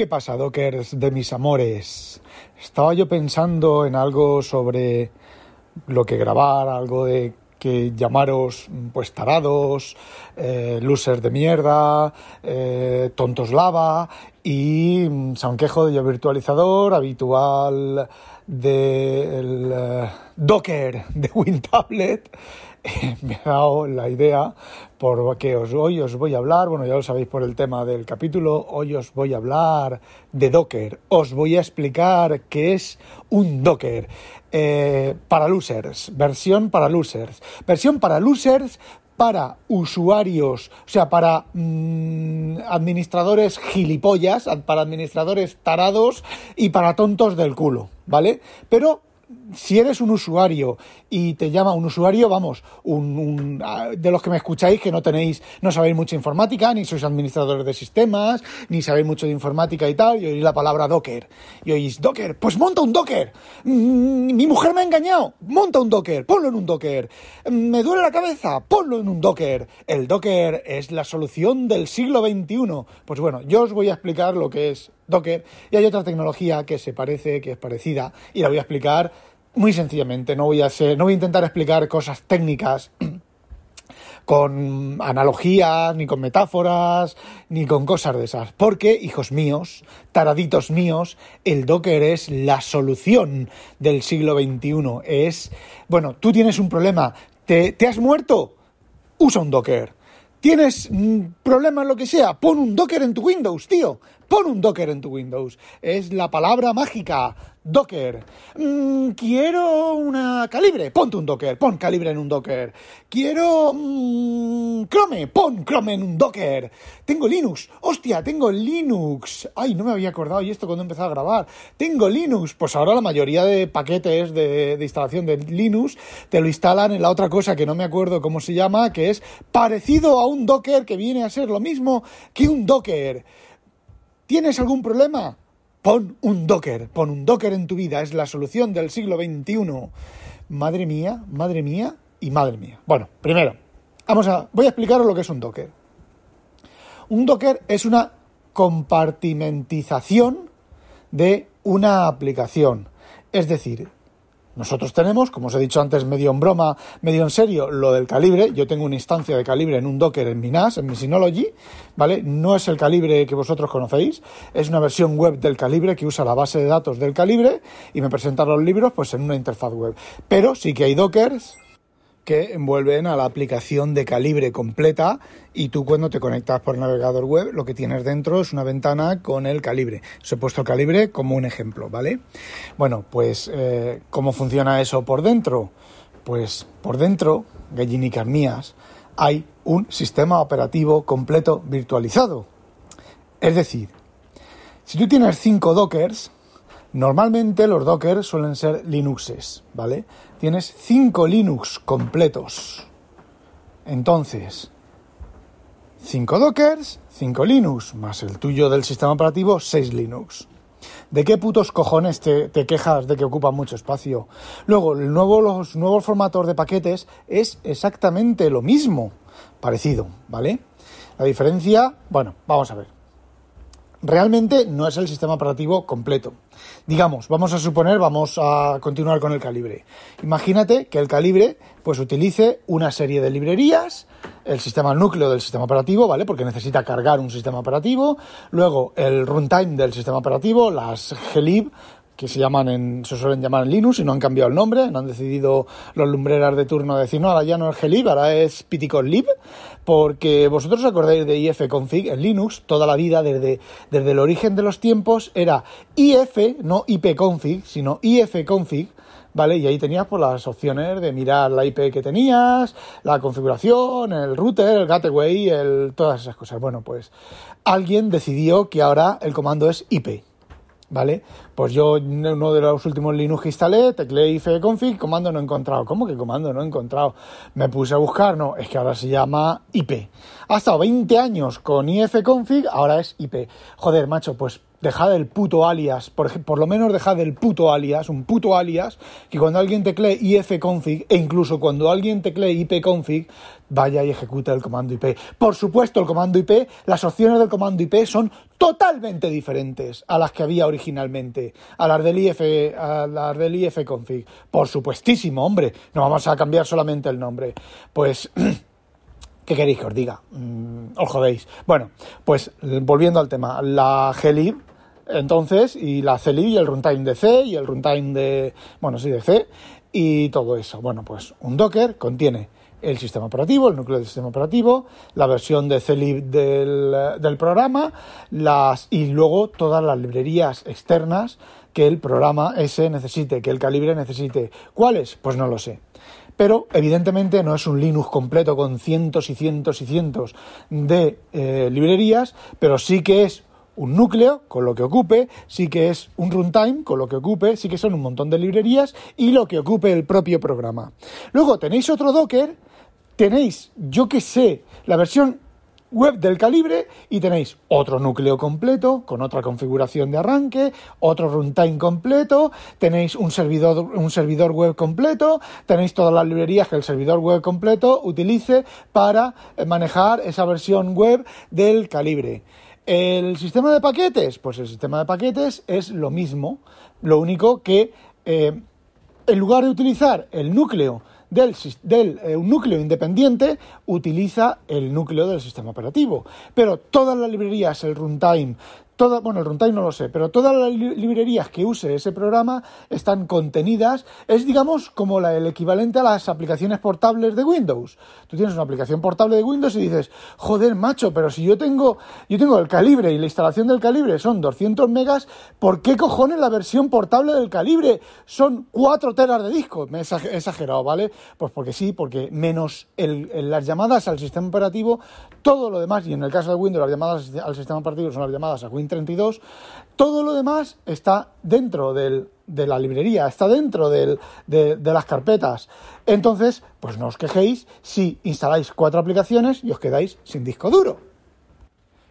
¿Qué pasa, Dockers de mis amores? Estaba yo pensando en algo sobre lo que grabar, algo de que llamaros pues tarados, eh, losers de mierda, eh, tontos lava y mm, Sanquejo de yo virtualizador habitual del eh, Docker de WinTablet me ha dado la idea porque os, hoy os voy a hablar, bueno ya lo sabéis por el tema del capítulo, hoy os voy a hablar de Docker, os voy a explicar qué es un Docker. Eh, para losers, versión para losers, versión para losers para usuarios, o sea, para mm, administradores gilipollas, para administradores tarados y para tontos del culo, ¿vale? Pero si eres un usuario y te llama un usuario, vamos, un, ah, de los que me escucháis que no tenéis, no sabéis mucha informática, ni sois administradores de sistemas, ni sabéis mucho de informática y tal, y oís la palabra Docker, y oís Docker, pues monta un Docker, mm, mi mujer me ha engañado, monta un Docker, ponlo en un Docker, mm, me duele la cabeza, ponlo en un Docker, el Docker es la solución del siglo XXI. Pues bueno, yo os voy a explicar lo que es Docker y hay otra tecnología que se parece, que es parecida, y la voy a explicar muy sencillamente, no voy a no voy a intentar explicar cosas técnicas con analogías, ni con metáforas, ni con cosas de esas. Porque, hijos míos, taraditos míos, el Docker es la solución del siglo XXI. Es, bueno, tú tienes un problema, te, te has muerto, usa un Docker. ¿Tienes problemas, lo que sea? Pon un Docker en tu Windows, tío. Pon un Docker en tu Windows. Es la palabra mágica. Docker. Mm, quiero una calibre. Ponte un Docker. Pon calibre en un Docker. Quiero mm, Chrome. Pon Chrome en un Docker. Tengo Linux. Hostia, tengo Linux. Ay, no me había acordado y esto cuando empecé a grabar. Tengo Linux. Pues ahora la mayoría de paquetes de, de instalación de Linux te lo instalan en la otra cosa que no me acuerdo cómo se llama, que es parecido a un Docker que viene a ser lo mismo que un Docker. ¿Tienes algún problema? Pon un Docker, pon un Docker en tu vida, es la solución del siglo XXI. Madre mía, madre mía y madre mía. Bueno, primero, vamos a, voy a explicaros lo que es un Docker. Un Docker es una compartimentización de una aplicación. Es decir, nosotros tenemos, como os he dicho antes, medio en broma, medio en serio, lo del calibre. Yo tengo una instancia de calibre en un Docker en mi NAS, en mi Synology, ¿vale? No es el calibre que vosotros conocéis, es una versión web del calibre que usa la base de datos del calibre y me presenta los libros pues en una interfaz web. Pero sí que hay Dockers que envuelven a la aplicación de calibre completa y tú cuando te conectas por navegador web lo que tienes dentro es una ventana con el calibre. Os he puesto el calibre como un ejemplo, ¿vale? Bueno, pues eh, ¿cómo funciona eso por dentro? Pues por dentro, gallinicas mías, hay un sistema operativo completo virtualizado. Es decir, si tú tienes cinco dockers, Normalmente los Docker suelen ser Linuxes, ¿vale? Tienes 5 Linux completos. Entonces, 5 Dockers, 5 Linux, más el tuyo del sistema operativo, 6 Linux. ¿De qué putos cojones te, te, quejas de que ocupa mucho espacio? Luego, el nuevo, los nuevos formatos de paquetes es exactamente lo mismo, parecido, ¿vale? La diferencia, bueno, vamos a ver realmente no es el sistema operativo completo. Digamos, vamos a suponer, vamos a continuar con el calibre. Imagínate que el calibre pues utilice una serie de librerías, el sistema núcleo del sistema operativo, ¿vale? Porque necesita cargar un sistema operativo, luego el runtime del sistema operativo, las glib, que se llaman en, se suelen llamar en Linux y no han cambiado el nombre, no han decidido los lumbreras de turno decir, no, ahora ya no es glib, ahora es lib, porque vosotros acordáis de ifconfig en Linux, toda la vida, desde, desde el origen de los tiempos, era if, no ipconfig, sino ifconfig, ¿vale? Y ahí tenías pues, las opciones de mirar la IP que tenías, la configuración, el router, el gateway, el, todas esas cosas. Bueno, pues alguien decidió que ahora el comando es IP. ¿Vale? Pues yo, uno de los últimos Linux que instalé, tecleé ifconfig, comando no encontrado. ¿Cómo que comando no he encontrado? Me puse a buscar, no, es que ahora se llama IP. Ha estado 20 años con ifconfig, ahora es IP. Joder, macho, pues dejad el puto alias, por, por, lo menos dejad el puto alias, un puto alias, que cuando alguien teclee ifconfig e incluso cuando alguien teclee ipconfig, vaya y ejecute el comando IP. Por supuesto, el comando IP, las opciones del comando IP son totalmente diferentes a las que había originalmente, a las del, IF, a las del ifconfig. Por supuestísimo, hombre, no vamos a cambiar solamente el nombre. Pues... ¿Qué queréis que os diga? Mm, os jodéis. Bueno, pues volviendo al tema, la glib entonces, y la CLI y el runtime de C y el runtime de, bueno, sí, de C y todo eso. Bueno, pues un Docker contiene el sistema operativo, el núcleo del sistema operativo, la versión de CLib del, del programa las, y luego todas las librerías externas que el programa ese necesite, que el calibre necesite. ¿Cuáles? Pues no lo sé. Pero evidentemente no es un Linux completo con cientos y cientos y cientos de eh, librerías, pero sí que es un núcleo con lo que ocupe, sí que es un runtime con lo que ocupe, sí que son un montón de librerías y lo que ocupe el propio programa. Luego tenéis otro Docker, tenéis, yo que sé, la versión web del calibre y tenéis otro núcleo completo con otra configuración de arranque, otro runtime completo, tenéis un servidor, un servidor web completo, tenéis todas las librerías que el servidor web completo utilice para manejar esa versión web del calibre. El sistema de paquetes, pues el sistema de paquetes es lo mismo, lo único que eh, en lugar de utilizar el núcleo del, del eh, un núcleo independiente utiliza el núcleo del sistema operativo. Pero todas las librerías, el runtime, bueno, el runtime no lo sé, pero todas las librerías que use ese programa están contenidas, es digamos como el equivalente a las aplicaciones portables de Windows. Tú tienes una aplicación portable de Windows y dices, joder, macho, pero si yo tengo, yo tengo el calibre y la instalación del calibre son 200 megas, ¿por qué cojones la versión portable del calibre son 4 teras de disco? Me he exagerado, ¿vale? Pues porque sí, porque menos las llamadas al sistema operativo, todo lo demás, y en el caso de Windows las llamadas al sistema operativo son las llamadas a Windows 32, todo lo demás está dentro de la librería, está dentro de, de las carpetas. Entonces, pues no os quejéis si instaláis cuatro aplicaciones y os quedáis sin disco duro.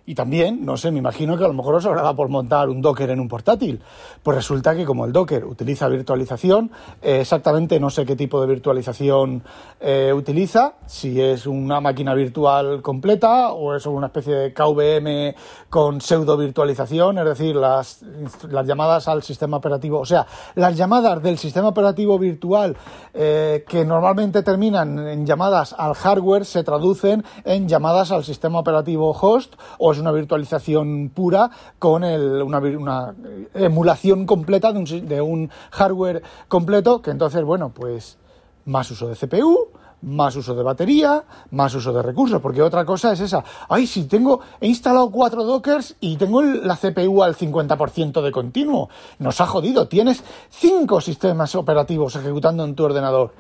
Y también, no sé, me imagino que a lo mejor os habrá dado por montar un Docker en un portátil. Pues resulta que como el Docker utiliza virtualización, eh, exactamente no sé qué tipo de virtualización eh, utiliza, si es una máquina virtual completa o es una especie de KVM con pseudo virtualización, es decir, las, las llamadas al sistema operativo, o sea, las llamadas del sistema operativo virtual eh, que normalmente terminan en llamadas al hardware se traducen en llamadas al sistema operativo host o una virtualización pura con una, emulación completa de un, de un hardware completo, que entonces, bueno, pues más uso de CPU, más uso de batería, más uso de recursos, porque otra cosa es esa. Ay, si tengo, he instalado cuatro Dockers y tengo la CPU al 50% de continuo. Nos ha jodido. Tienes cinco sistemas operativos ejecutando en tu ordenador.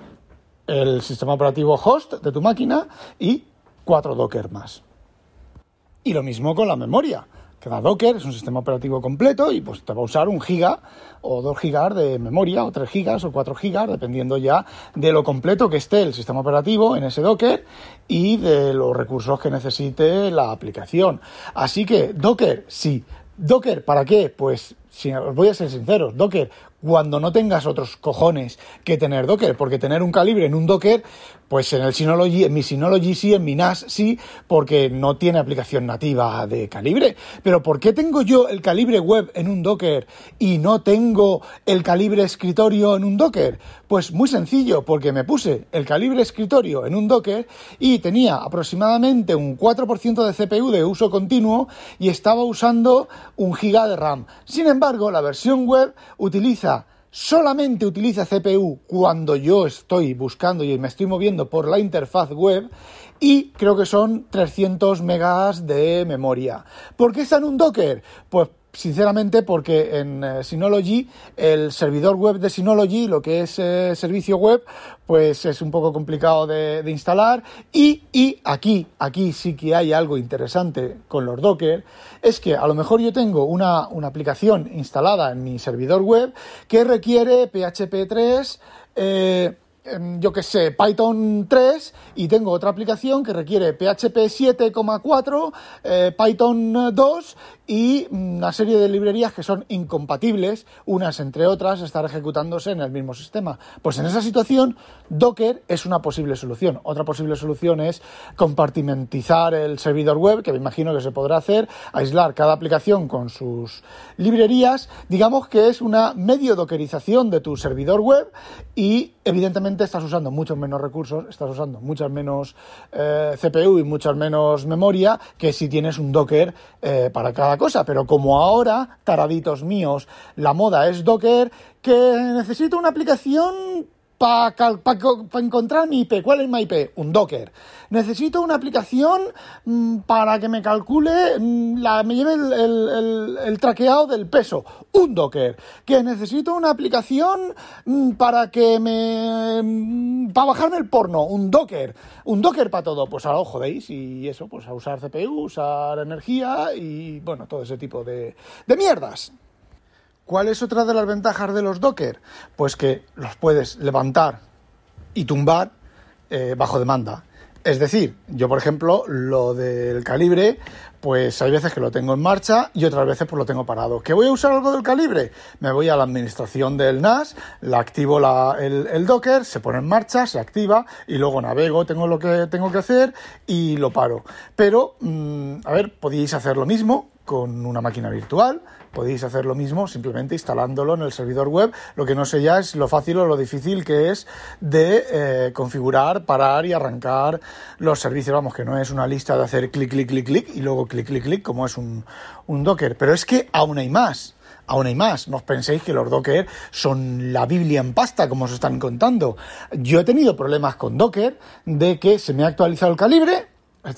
El sistema operativo host de tu máquina y cuatro Docker más. Y lo mismo con la memoria. Cada Docker es un sistema operativo completo y pues te va a usar un giga o dos gigas de memoria o tres gigas o cuatro gigas, dependiendo ya de lo completo que esté el sistema operativo en ese Docker y de los recursos que necesite la aplicación. Así que Docker, sí. Docker, ¿para qué? Pues si os voy a ser sinceros, Docker, cuando no tengas otros cojones que tener Docker, porque tener un calibre en un Docker, pues en el Synology, en mi Synology sí, en mi NAS sí, porque no tiene aplicación nativa de calibre. Pero ¿por qué tengo yo el calibre web en un Docker y no tengo el calibre escritorio en un Docker? Pues muy sencillo, porque me puse el calibre escritorio en un Docker y tenía aproximadamente un 4% de CPU de uso continuo y estaba usando un giga de RAM. Sin embargo, la versión web utiliza solamente utiliza CPU cuando yo estoy buscando y me estoy moviendo por la interfaz web y creo que son 300 megas de memoria. ¿Por qué está en un Docker? Pues sinceramente porque en eh, Synology el servidor web de Synology lo que es eh, servicio web pues es un poco complicado de, instalar. Y, y, aquí aquí sí que hay algo interesante con los Docker es que a lo mejor yo tengo una, una aplicación instalada en mi servidor web que requiere PHP 3 eh, Em, yo que sé, Python 3 y tengo otra aplicación que requiere PHP 7,4, eh, Python 2 y una serie de librerías que son incompatibles, unas entre otras, estar ejecutándose en el mismo sistema. Pues en esa situación, Docker es una posible solución. Otra posible solución es compartimentizar el servidor web, que me imagino que se podrá hacer, aislar cada aplicación con sus librerías. Digamos que es una medio dockerización de tu servidor web y evidentemente estás usando muchos menos recursos, estás usando muchas menos eh, CPU y muchas menos memoria que si tienes un Docker eh, para cada cosa. Pero como ahora, taraditos míos, la moda es Docker, que necesito una aplicación para encontrar mi IP. ¿Cuál es mi IP? Un Docker. Necesito una aplicación mm, para que me calcule, mm, la, me lleve el, traqueado del peso. Un Docker. Que necesito una aplicación mm, para que me... para bajarme el porno. Un Docker. Un Docker para todo. Pues ahora os jodéis y eso, pues a usar CPU, usar energía y bueno, todo ese tipo de, de mierdas. ¿Cuál es otra de las ventajas de los Docker? Pues que los puedes levantar y tumbar eh, bajo demanda. Es decir, yo por ejemplo, lo del calibre, pues hay veces que lo tengo en marcha y otras veces pues lo tengo parado. ¿Que voy a usar algo del calibre? Me voy a la administración del NAS, la activo el, Docker, se pone en marcha, se activa y luego navego, tengo lo que tengo que hacer y lo paro. Pero, mm, a ver, podéis hacer lo mismo con una máquina virtual, podéis hacer lo mismo simplemente instalándolo en el servidor web. Lo que no sé ya es lo fácil o lo difícil que es de eh, configurar, parar y arrancar los servicios. Vamos, que no es una lista de hacer clic, clic, clic, clic y luego clic, clic, clic como es un, un Docker. Pero es que aún hay más. Aún hay más, no os penséis que los Docker son la Biblia en pasta, como os están contando. Yo he tenido problemas con Docker de que se me ha actualizado el calibre,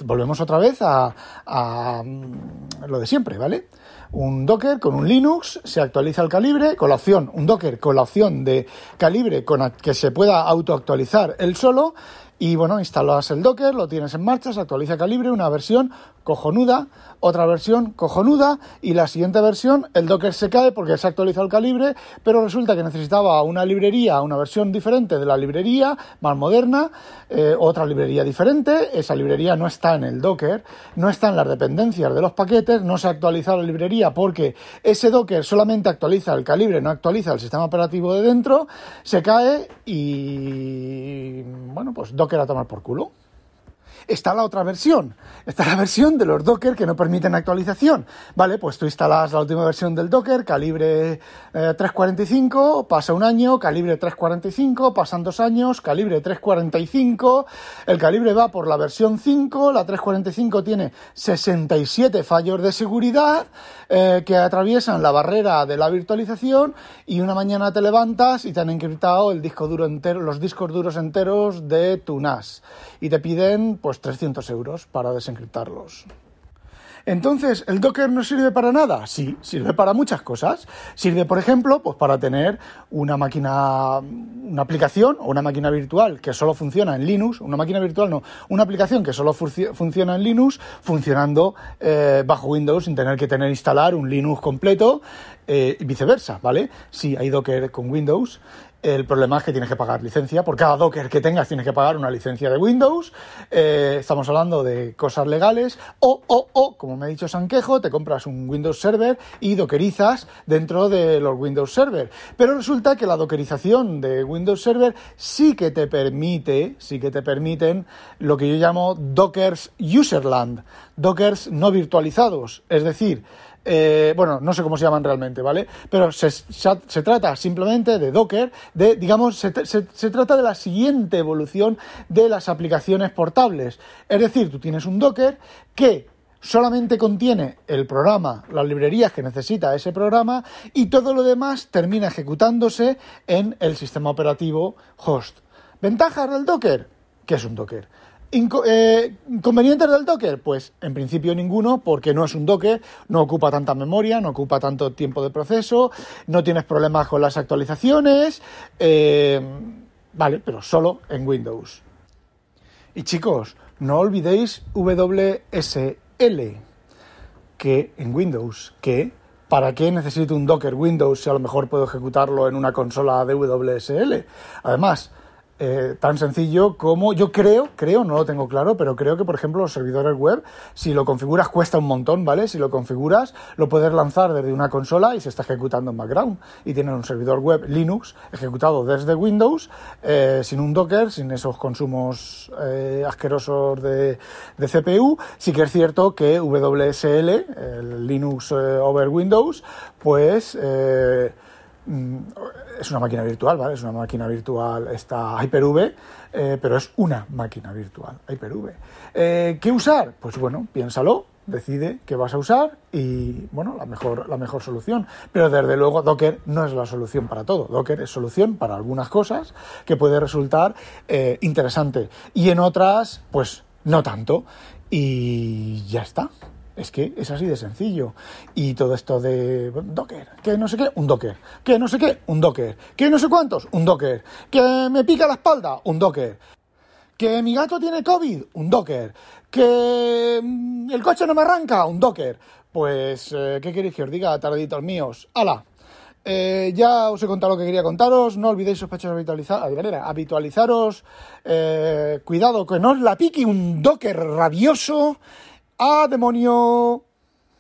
volvemos otra vez a, a mm, lo de siempre, ¿vale? Un Docker con un Linux, se actualiza el calibre, con la opción, un Docker con la opción de calibre con que se pueda autoactualizar él solo, y bueno, instalas el Docker, lo tienes en marcha, se actualiza calibre, una versión cojonuda, otra versión cojonuda y la siguiente versión el Docker se cae porque se ha actualizado el calibre, pero resulta que necesitaba una librería, una versión diferente de la librería, más moderna, eh, otra librería diferente, esa librería no está en el Docker, no está en las dependencias de los paquetes, no se ha actualizado la librería porque ese Docker solamente actualiza el calibre, no actualiza el sistema operativo de dentro, se cae y bueno, pues Docker a tomar por culo está la otra versión. Está la versión de los Docker que no permiten actualización. Vale, pues tú instalas la última versión del Docker, calibre 345, eh, pasa un año, calibre 345, pasan dos años, calibre 345, el calibre va por la versión 5, la 345 tiene 67 fallos de seguridad eh, que atraviesan la barrera de la virtualización y una mañana te levantas y te han encriptado el disco duro entero, los discos duros enteros de tu NAS y te piden pues 300 euros para desencriptarlos. Entonces, ¿el Docker no sirve para nada? Sí, sirve para muchas cosas. Sirve, por ejemplo, pues para tener una máquina, una aplicación o una máquina virtual que solo funciona en Linux, una máquina virtual no, una aplicación que solo funciona en Linux, funcionando eh, bajo Windows sin tener que tener instalar un Linux completo eh, y viceversa, ¿vale? Sí, hay Docker con Windows el problema es que tienes que pagar licencia. Por cada Docker que tengas tienes que pagar una licencia de Windows. Eh, estamos hablando de cosas legales. O, o, o, como me ha dicho Sanquejo, te compras un Windows Server y dockerizas dentro de los Windows Server. Pero resulta que la dockerización de Windows Server sí que te permite, sí que te permiten lo que yo llamo Dockers Userland. Dockers no virtualizados. Es decir, eh, bueno, no sé cómo se llaman realmente, ¿vale? Pero se, trata simplemente de Docker, de, digamos, se, se, trata de la siguiente evolución de las aplicaciones portables. Es decir, tú tienes un Docker que solamente contiene el programa, las librerías que necesita ese programa y todo lo demás termina ejecutándose en el sistema operativo host. ¿Ventajas del Docker? ¿Qué es un Docker? Eh, ¿Inconvenientes del Docker? Pues en principio ninguno, porque no es un Docker, no ocupa tanta memoria, no ocupa tanto tiempo de proceso, no tienes problemas con las actualizaciones, eh, vale, pero solo en Windows. Y chicos, no olvidéis WSL, que en Windows, que ¿para qué necesito un Docker Windows si a lo mejor puedo ejecutarlo en una consola de WSL? Además, Eh, tan sencillo como yo creo, creo, no lo tengo claro, pero creo que, por ejemplo, los servidores web, si lo configuras cuesta un montón, ¿vale? Si lo configuras, lo puedes lanzar desde una consola y se está ejecutando en background. Y tienen un servidor web Linux ejecutado desde Windows, eh, sin un Docker, sin esos consumos eh, asquerosos de, de, CPU. Sí que es cierto que WSL, el Linux over Windows, pues Mm, es una máquina virtual, ¿vale? Es una máquina virtual, está Hyper-V, eh, pero es una máquina virtual, Hyper-V. Eh, ¿Qué usar? Pues bueno, piénsalo, decide qué vas a usar y, bueno, la mejor, la mejor solución. Pero desde luego Docker no es la solución para todo. Docker es solución para algunas cosas que puede resultar eh, interesante y en otras, pues no tanto. Y ya está. Es que es así de sencillo. Y todo esto de Docker, que no sé qué, un Docker. Que no sé qué, un Docker. Que no sé cuántos, un Docker. Que me pica la espalda, un Docker. Que mi gato tiene COVID, un Docker. Que mm, el coche no me arranca, un Docker. Pues, eh, ¿qué queréis que os diga, tarditos míos? ¡Hala! Eh, ya os he contado lo que quería contaros. No olvidéis sospechosos habitualizar, habitualizaros. Eh, cuidado que no os la pique un Docker rabioso. アーデモニオ